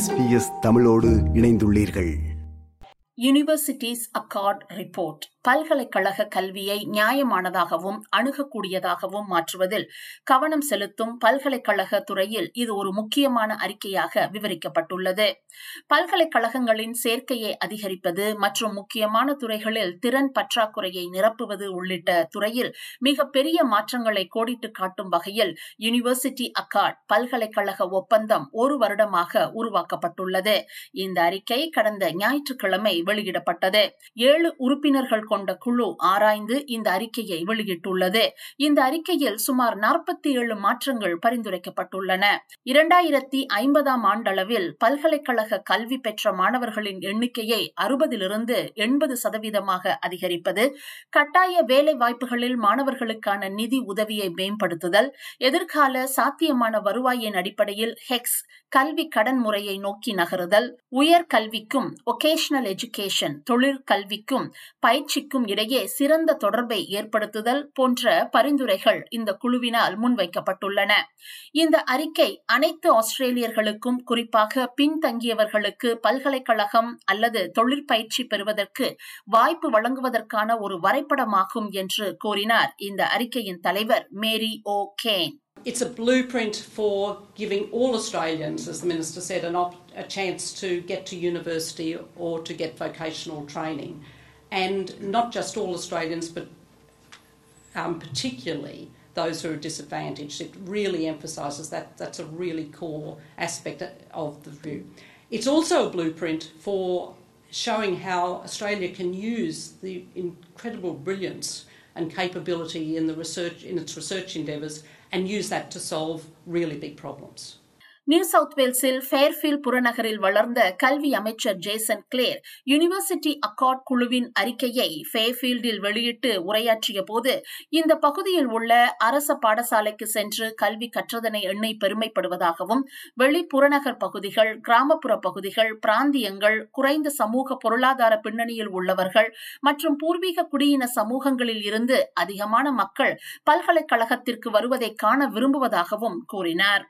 SBS தமிழோடு இணைந்துள்ளீர்கள். Universities accord report பல்கலைக்கழக கல்வியை நியாயமானதாகவும் அணுகக்கூடியதாகவும் மாற்றுவதில் கவனம் செலுத்தும் பல்கலைக்கழக துறையில் இது ஒரு முக்கியமான அறிக்கையாக விவரிக்கப்பட்டுள்ளது. பல்கலைக்கழகங்களின் சேர்க்கையை அதிகரிப்பது மற்றும் முக்கியமான துறைகளில் திறன் பற்றாக்குறையை நிரப்புவது உள்ளிட்ட துறையில் மிக பெரிய மாற்றங்களை கோடிட்டு காட்டும் வகையில் யூனிவர்சிட்டி அக்கார்ட் பல்கலைக்கழக ஒப்பந்தம் ஒரு வருடமாக உருவாக்கப்பட்டுள்ளது. இந்த அறிக்கை கடந்த ஞாயிற்றுக்கிழமை வெளியிடப்பட்டது. ஏழு உறுப்பினர்கள் கொண்ட குழு ஆராய்ந்து இந்த அறிக்கையை வெளியிட்டுள்ளது. இந்த அறிக்கையில் சுமார் நாற்பத்தி ஏழு மாற்றங்கள் பரிந்துரைக்கப்பட்டுள்ளன. இரண்டாயிரத்தி ஐம்பதாம் ஆண்டளவில் பல்கலைக்கழக கல்வி பெற்ற மாணவர்களின் எண்ணிக்கையை அறுபதிலிருந்து எண்பது சதவீதமாக அதிகரிப்பது கட்டாய வேலை வாய்ப்புகளில் மாணவர்களுக்கான நிதி உதவியை மேம்படுத்துதல் எதிர்கால சாத்தியமான வருவாயின் அடிப்படையில் ஹெக்ஸ் கல்வி கடன் முறையை நோக்கி நகருதல் உயர் கல்விக்கும் ஒகேஷனல் எஜுகேஷன் தொழிற்கல்விக்கும் பயிற்சிக்கும் இடையே சிறந்த தொடர்பை ஏற்படுத்துதல் போன்ற பரிந்துரைகள் இந்த குழுவினால் முன்வைக்கப்பட்டுள்ளன. இந்த அறிக்கை அனைத்து ஆஸ்திரேலியர்களுக்கும் குறிப்பாக பின்தங்கியவர்களுக்கு பல்கலைக்கழகம் அல்லது தொழிற்பயிற்சி பெறுவதற்கு வாய்ப்பு வழங்குவதற்கான ஒரு வரைபடமாகும் என்று கூறினார் இந்த அறிக்கையின் தலைவர் Mary O'Kane. It's a blueprint for giving all Australians, as the Minister said, an op- a chance to get to university or to get vocational training. And not just all Australians, but um, particularly those who are disadvantaged. It really emphasises that. That's a really core aspect of the view. It's also a blueprint for showing how Australia can use the incredible brilliance and capability in the research in its research endeavours and use that to solve really big problems. New South வேல்ஸில் Fairfield புறநகரில் வளர்ந்த கல்வி அமைச்சர் Jason Clare university accord குழுவின் அறிக்கையை ஃபேர்ஃபீல்டில் வெளியிட்டு உரையாற்றிய போது இந்த பகுதியில் உள்ள அரச பாடசாலைக்கு சென்று கல்வி கற்றதனை எண்ணெய் பெருமைப்படுவதாகவும் வெளி புறநகர் பகுதிகள் கிராமப்புற பகுதிகள் பிராந்தியங்கள் குறைந்த சமூக பொருளாதார பின்னணியில் உள்ளவர்கள் மற்றும் பூர்வீக குடியின சமூகங்களில் இருந்து அதிகமான மக்கள் பல்கலைக்கழகத்திற்கு வருவதை காண விரும்புவதாகவும் கூறினார்.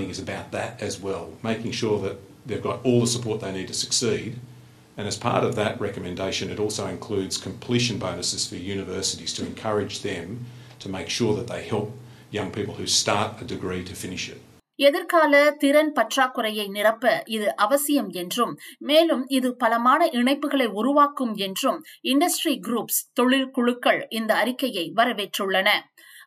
Funding is about that as well, making sure that they've got all the support they need to succeed. And as part of that recommendation, it also includes completion bonuses for universities to encourage them to make sure that they help young people who start a degree to finish it. எதிர்கால திறன் பற்றாக்குறையை நிரப்ப இது அவசியம் என்றும் மேலும் இது பலமான இணைப்புகளை உருவாக்கும் என்றும் இண்டஸ்ட்ரி குரூப்ஸ் தொழில் குழுக்கள் இந்த அறிக்கையை வரவேற்றுள்ளன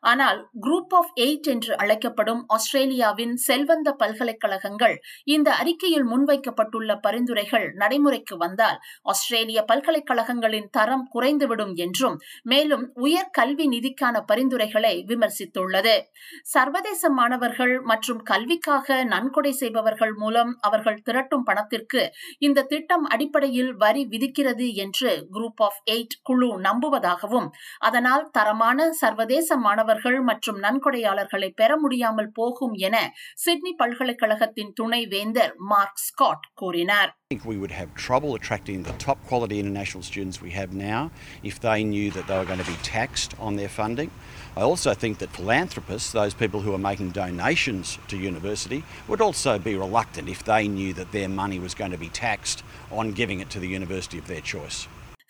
ஆனால் குரூப் ஆஃப் எயிட் என்று அழைக்கப்படும் ஆஸ்திரேலியாவின் செல்வந்த பல்கலைக்கழகங்கள் இந்த அறிக்கையில் முன்வைக்கப்பட்டுள்ள பரிந்துரைகள் நடைமுறைக்கு வந்தால் ஆஸ்திரேலிய பல்கலைக்கழகங்களின் தரம் குறைந்துவிடும் என்றும் மேலும் உயர் கல்வி நிதிக்கான பரிந்துரைகளை விமர்சித்துள்ளது. சர்வதேச மாணவர்கள் மற்றும் கல்விக்காக நன்கொடை செய்பவர்கள் மூலம் அவர்கள் திரட்டும் பணத்திற்கு இந்த திட்டம் அடிப்படையில் வரி விதிக்கிறது என்று குரூப் ஆஃப் எயிட் குழு நம்புவதாகவும் அதனால் தரமான சர்வதேச மாணவர்கள் மற்றும் நன்கொடையாளர்களை பெற முடியாமல் போகும் என சிட்னி பல்கலைக்கழகத்தின் துணை வேந்தர் மார்க் ஸ்காட் கூறினார் I think we would have trouble attracting the top quality international students we have now if they knew that they were going to be taxed on their funding. I also think that philanthropists, those people who are making donations to university, would also be reluctant if they knew that their money was going to be taxed on giving it to the university of their choice.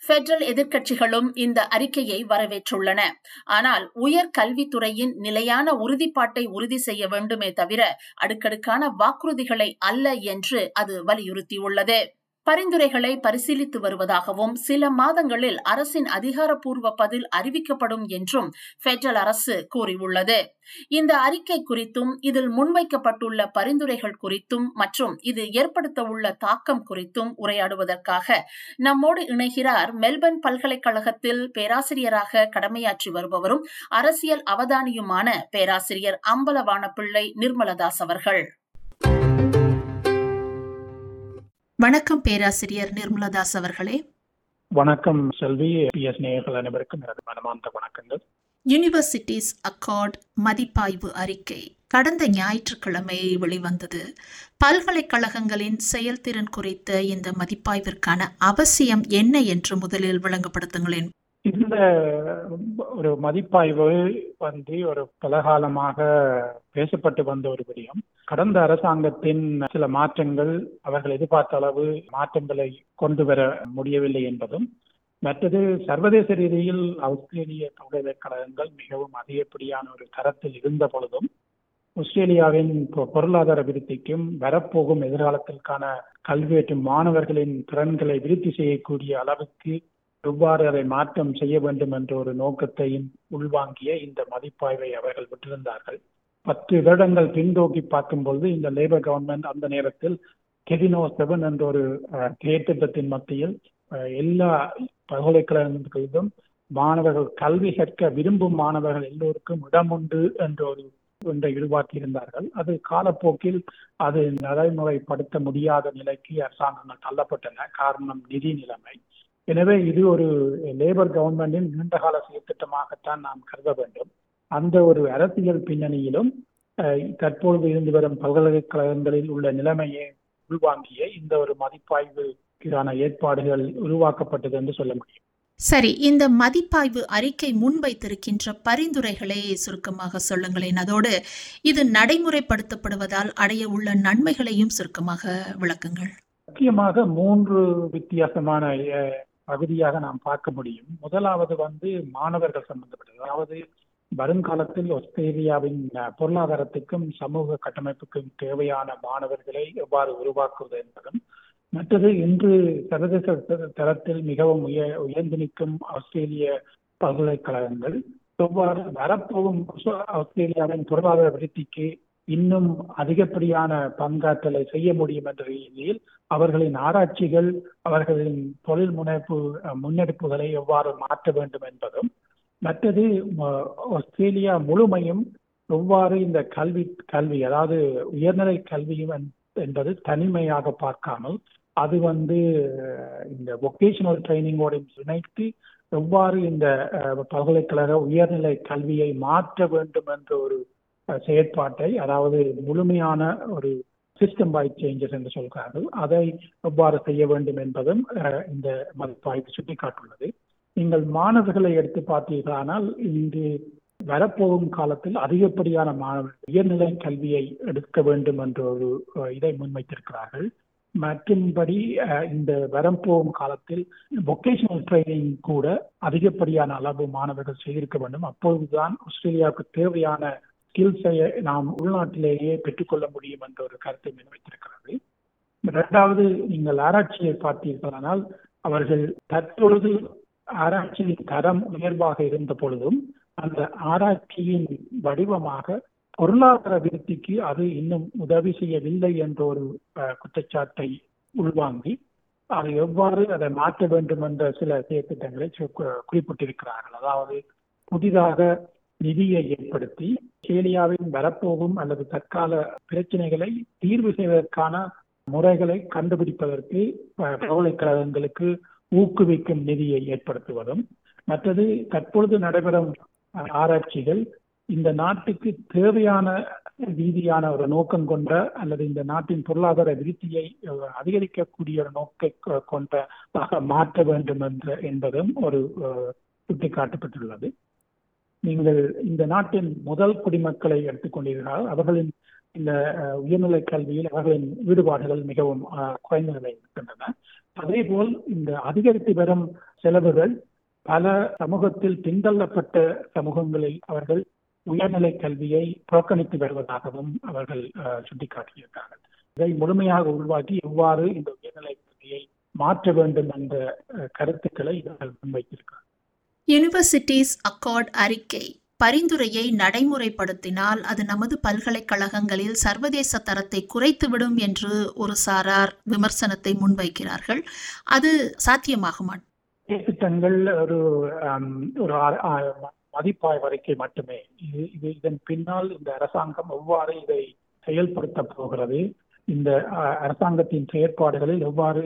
Federal எதிர்க்கட்சிகளும் இந்த அறிக்கையை வரவேற்றுள்ளன. ஆனால் உயர் கல்வித்துறையின் நிலையான உறுதிப்பாட்டை உறுதி செய்ய வேண்டுமே தவிர அடுக்கடுக்கான வாக்குறுதிகளை அல்ல என்று அது வலியுறுத்தியுள்ளது. பரிந்துரைகளை பரிசீலித்து வருவதாகவும் சில மாதங்களில் அரசின் அதிகாரப்பூர்வ பதில் அறிவிக்கப்படும் என்றும் பெடரல் அரசு கூறியுள்ளது. இந்த அறிக்கை குறித்தும் இதில் முன்வைக்கப்பட்டுள்ள பரிந்துரைகள் குறித்தும் மற்றும் இது ஏற்படுத்தவுள்ள தாக்கம் குறித்தும் உரையாடுவதற்காக நம்மோடு இணைகிறார் மெல்பர்ன் பல்கலைக்கழகத்தில் பேராசிரியராக கடமையாற்றி வருபவரும் அரசியல் அவதானியுமான பேராசிரியர் அம்பலவான பிள்ளை நிர்மலதாஸ் அவர்கள். வணக்கம் பேராசிரியர் நிர்மலதாஸ் அவர்களே. வணக்கம் செல்வி பிஎஸ் நேயர்கள் அனைவருக்கும் எனது மனமார்ந்த வணக்கங்கள். யூனிவர்சிட்டிஸ் அக்கார்ட் மதிப்பாய்வு அறிக்கை கடந்த ஞாயிற்றுக்கிழமை வெளிவந்தது. பல்கலைக்கழகங்களின் செயல்திறன் குறித்த இந்த மதிப்பாய்விற்கான அவசியம் என்ன என்று முதலில் விளங்கப்படுத்துங்களேன். இந்த ஒரு மதிப்பாய்வு வந்து ஒரு பலகாலமாக பேசப்பட்டு வந்த ஒரு விடயம். கடந்த அரசாங்கத்தின் சில மாற்றங்கள் அவர்கள் எதிர்பார்த்த அளவு மாற்றங்களை கொண்டு வர முடியவில்லை என்பதும் மற்றது சர்வதேச ரீதியில் ஆஸ்திரேலிய பல்கலைக்கழகங்கள் மிகவும் அதிகப்படியான ஒரு தரத்தில் இருந்த பொழுதும் ஆஸ்திரேலியாவின் பொருளாதார விருத்திக்கும் வரப்போகும் எதிர்காலத்திற்கான கல்வி மாணவர்களின் திறன்களை விருத்தி செய்யக்கூடிய அளவுக்கு எவ்வாறு அதை மாற்றம் செய்ய வேண்டும் என்ற ஒரு நோக்கத்தையும் உள்வாங்கிய இந்த மதிப்பாய்வை அவர்கள் விட்டிருந்தார்கள். பத்து வருடங்கள் பின்தோக்கி பார்க்கும்பொழுது இந்த லேபர் கவர்மெண்ட் அந்த நேரத்தில் கெதினோ செவன் என்ற ஒரு திட்டத்தின் மத்தியில் எல்லா பல்கலைக்கழகங்களிலும் மாணவர்கள் கல்வி கற்க விரும்பும் மாணவர்கள் எல்லோருக்கும் இடம் உண்டு என்ற ஒரு ஒன்றை உருவாக்கி இருந்தார்கள் அது காலப்போக்கில் அது நடைமுறைப்படுத்த முடியாத நிலைக்கு அரசாங்கங்கள் தள்ளப்பட்டன. காரணம் நிதி நிலைமை. எனவே இது ஒரு லேபர் கவர்மெண்டின் நீண்டகால செயற்திட்டமாகத்தான் நாம் கருத வேண்டும். அந்த ஒரு அரசியல் பின்னணியிலும் தற்பொழுது இருந்து வரும் பல்கலைக்கழகங்களில் உள்ள நிலைமையை உள்வாங்கிய இந்த ஒரு மதிப்பாய்வுக்கான ஏற்பாடுகள் உருவாக்கப்பட்டது என்று சொல்ல முடியும். சரி இந்த மதிப்பாய்வு அறிக்கை முன்வைத்திருக்கின்ற பரிந்துரைகளை சுருக்கமாக சொல்லுங்களேன். அதோடு இது நடைமுறைப்படுத்தப்படுவதால் அடைய உள்ள நன்மைகளையும் சுருக்கமாக விளக்குங்கள். முக்கியமாக மூன்று வித்தியாசமான பகுதியாக நாம் பார்க்க முடியும். முதலாவது வந்து மாணவர்கள் சம்பந்தப்பட்டது. அதாவது வருங்காலத்தில் ஆஸ்திரேலியாவின் பொருளாதாரத்துக்கும் சமூக கட்டமைப்புக்கும் தேவையான மாணவர்களை எவ்வாறு உருவாக்குவது என்பதும் மற்றது இன்று சர்வதேச தரத்தில் மிகவும் உய உயர்ந்து நிற்கும் ஆஸ்திரேலிய பல்கலைக்கழகங்கள் எவ்வாறு வரப்போகும் ஆஸ்திரேலியாவின் பொருளாதார விருத்திக்கு இன்னும் அதிகப்படியான பங்காற்றலை செய்ய முடியும் என்ற ரீதியில் அவர்களின் ஆராய்ச்சிகள் அவர்களின் தொழில் முனைப்பு முன்னெடுப்புகளை எவ்வாறு மாற்ற வேண்டும் என்பதும் மற்றது ஆஸ்திரேலியா முழுமையும் எவ்வாறு இந்த கல்வி கல்வி அதாவது உயர்நிலை கல்வியும் என்பது தனிமையாக பார்க்காமல் அது வந்து இந்த வொக்கேஷனல் ட்ரைனிங்கோடையும் இணைத்து எவ்வாறு இந்த பல்கலைக்கழக உயர்நிலை கல்வியை மாற்ற வேண்டும் என்ற ஒரு செயற்பாட்டை அதாவது முழுமையான ஒரு சிஸ்டம் வைட் சேஞ்சஸ் என்று சொல்கிறார்கள் அதை எவ்வாறு செய்ய வேண்டும் என்பதும் இந்த மதிப்பாய்வு சுட்டிக்காட்டுள்ளது. நீங்கள் மாணவர்களை எடுத்து பார்த்தீர்களானால் இங்கு வரப்போகும் காலத்தில் அதிகப்படியான மாணவர்கள் உயர்நிலை கல்வியை எடுக்க வேண்டும் என்ற ஒரு இதை முன்வைத்திருக்கிறார்கள். மற்றும்படி இந்த வரப்போகும் காலத்தில் வொக்கேஷனல் ட்ரைனிங் கூட அதிகப்படியான அளவு மாணவர்கள் செய்திருக்க வேண்டும். அப்பொழுதுதான் ஆஸ்திரேலியாவுக்கு தேவையான ஸ்கில்ஸை நாம் உள்நாட்டிலேயே பெற்றுக்கொள்ள முடியும் என்ற ஒரு கருத்தை முன்வைத்திருக்கிறது இரண்டாவது நீங்கள் ஆராய்ச்சியை பார்த்தீர்களானால் அவர்கள் தற்பொழுது ஆராய்ச்சியின் தரம் உயர்வாக இருந்த பொழுதும் அந்த ஆராய்ச்சியின் வடிவமாக பொருளாதார விருத்திக்கு அது இன்னும் உதவி செய்யவில்லை என்ற ஒரு குற்றச்சாட்டை உள்வாங்கி அது எவ்வாறு அதை மாற்ற வேண்டும் என்ற சில செயற்திட்டங்களை குறிப்பிட்டிருக்கிறார்கள். அதாவது புதிதாக நிதியை ஏற்படுத்தி கேலியாவின் வரப்போகும் அல்லது தற்கால பிரச்சனைகளை தீர்வு செய்வதற்கான முறைகளை கண்டுபிடிப்பதற்கு பல்கலைக்கழகங்களுக்கு ஊக்குவிக்கும் நிதியை ஏற்படுத்துவதும் மற்றது தற்பொழுது நடைபெறும் ஆராய்ச்சிகள் இந்த நாட்டுக்கு தேவையான ரீதியான ஒரு நோக்கம் கொண்ட அல்லது இந்த நாட்டின் பொருளாதார விருத்தியை அதிகரிக்கக்கூடிய ஒரு நோக்கை கொண்டதாக மாற்ற வேண்டும் என்ற என்பதும் ஒரு சுட்டிக்காட்டப்பட்டுள்ளது. நீங்கள் இந்த நாட்டின் முதல் குடிமக்களை எடுத்துக்கொண்டீர்கள் அவர்களின் இந்த உயர்நிலை கல்வியில் அவர்களின் ஈடுபாடுகள் மிகவும் குறைந்த நிலையில் இருக்கின்றன அதே போல் இந்த அதிகரித்து வரும் செலவுகள் பல சமூகத்தில் பின்தள்ளப்பட்ட சமூகங்களில் அவர்கள் உயர்நிலை கல்வியை புறக்கணித்து வருவதாகவும் அவர்கள் சுட்டிக்காட்டியிருக்கார்கள் இதை முழுமையாக உருவாக்கி எவ்வாறு இந்த உயர்நிலை கல்வியை மாற்ற வேண்டும் என்ற கருத்துக்களை இவர்கள் முன்வைத்திருக்கிறார்கள். யூனிவர்சிட்டிஸ் அக்கார்ட் அறிக்கை. பரிந்துரையை நடைமுறைப்படுத்தினால் அது நமது பல்கலைக்கழகங்களில் சர்வதேச தரத்தை குறைத்துவிடும் என்று ஒரு சாரார் விமர்சனத்தை முன்வைக்கிறார்கள். அது சாத்தியமாகுமா? திட்டங்கள் ஒரு ஒரு மதிப்பாய்வு மட்டுமே. இது இது இதன் பின்னால் இந்த அரசாங்கம் எவ்வாறு இதை செயல்படுத்த போகிறது இந்த அரசாங்கத்தின் செயற்பாடுகளில் எவ்வாறு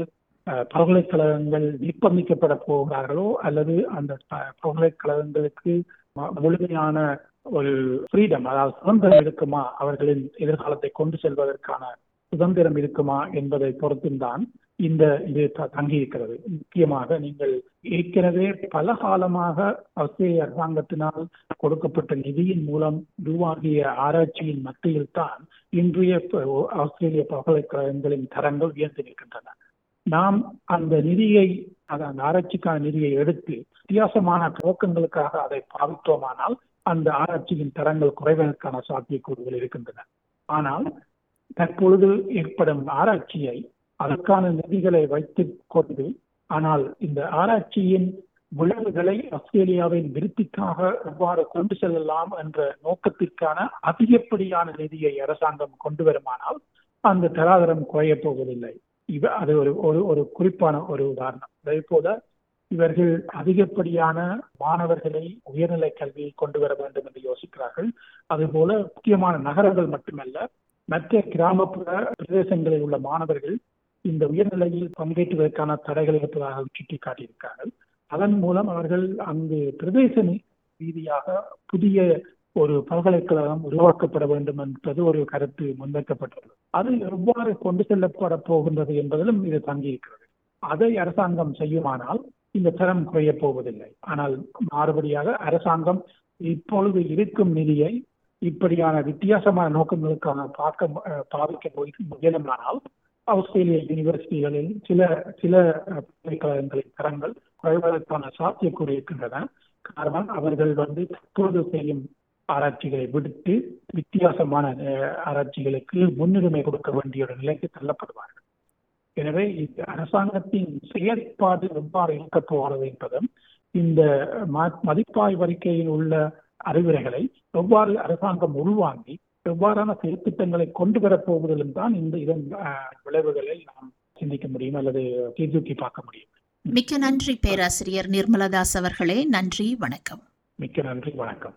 பல்கலைக்கழகங்கள் நிர்பந்திக்கப்பட போகிறார்களோ அல்லது அந்த பல்கலைக்கழகங்களுக்கு முழுமையான ஒரு ஃப்ரீடம் அதாவது சுதந்திரம் இருக்குமா அவர்களின் எதிர்காலத்தை கொண்டு செல்வதற்கான சுதந்திரம் இருக்குமா என்பதை பொறுத்தும்தான் இந்த இது தங்கியிருக்கிறது. முக்கியமாக நீங்கள் ஏற்கனவே பல காலமாக ஆஸ்திரேலிய அரசாங்கத்தினால் கொடுக்கப்பட்ட நிதியின் மூலம் உருவாகிய ஆராய்ச்சியின் மத்தியில் தான் இன்றைய ஆஸ்திரேலிய பல்கலைக்கழகங்களின் தரங்கள் உயர்ந்து நிற்கின்றன. நாம் அந்த நிதியை அது அந்த ஆராய்ச்சிக்கான நிதியை எடுத்து வித்தியாசமான நோக்கங்களுக்காக அதை பாவித்தோமானால் அந்த ஆராய்ச்சியின் தரங்கள் குறைவதற்கான சாத்தியக்கூறுகள் இருக்கின்றன. ஆனால் தற்பொழுது ஏற்படும் ஆராய்ச்சியை அதற்கான நிதிகளை வைத்துக் கொண்டு ஆனால் இந்த ஆராய்ச்சியின் விளைவுகளை ஆஸ்திரேலியாவின் விருத்திக்காக எவ்வாறு கொண்டு செல்லலாம் என்ற நோக்கத்திற்கான அதிகப்படியான நிதியை அரசாங்கம் கொண்டு வருமானால் அந்த தராதரம் குறையப் போவதில்லை. இவ அது ஒரு ஒரு ஒரு குறிப்பான ஒரு உதாரணம். அதே போல இவர்கள் அதிகப்படியான மாணவர்களை உயர்நிலை கல்வியை கொண்டு வர வேண்டும் என்று யோசிக்கிறார்கள். அதுபோல முக்கியமான நகரங்கள் மட்டுமல்ல மற்ற கிராமப்புற பிரதேசங்களில் உள்ள மாணவர்கள் இந்த உயர்நிலையில் பங்கேற்றுவதற்கான தடைகள் இருப்பதாக சுட்டிக்காட்டியிருக்கிறார்கள் அதன் மூலம் அவர்கள் அங்கு பிரதேச ரீதியாக புதிய ஒரு பல்கலைக்கழகம் உருவாக்கப்பட வேண்டும் என்பது ஒரு கருத்து முன்வைக்கப்பட்டுள்ளது. அது எவ்வாறு கொண்டு செல்லப்பட போகின்றது என்பதிலும் இது தங்கியிருக்கிறது. அதை அரசாங்கம் செய்யுமானால் இந்த தரம் குறையப் போவதில்லை. ஆனால் மாறுபடியாக அரசாங்கம் இப்பொழுது இருக்கும் நிதியை இப்படியான வித்தியாசமான நோக்கங்களுக்கான பார்க்க பாவிக்க போய் முயலுமானால் ஆஸ்திரேலிய யூனிவர்சிட்டிகளில் சில சில பல்கலைக்கழகங்களின் தரங்கள் குறைவதற்கான சாத்தியக்கூறு இருக்கின்றன. காரணம் அவர்கள் வந்து தற்போது செய்யும் ஆராய்ச்சிகளை விடுத்து வித்தியாசமான ஆராய்ச்சிகளுக்கு முன்னுரிமை கொடுக்க வேண்டிய ஒரு நிலைக்கு தள்ளப்படுவார்கள். எனவே அரசாங்கத்தின் செயற்பாடு எவ்வாறு இருக்க போகிறது என்பதும் இந்த மதிப்பாய்வு அறிக்கையில் உள்ள அறிவுரைகளை எவ்வாறு அரசாங்கம் உள்வாங்கி எவ்வாறான செயற்திட்டங்களை கொண்டு வரப் போவதிலும் தான் இந்த இதன் விளைவுகளை நாம் சிந்திக்க முடியும் அல்லது தீர்தூக்கி பார்க்க முடியும். மிக்க நன்றி பேராசிரியர் நிர்மலதாஸ் அவர்களே. நன்றி வணக்கம். மிக்க நன்றி வணக்கம்.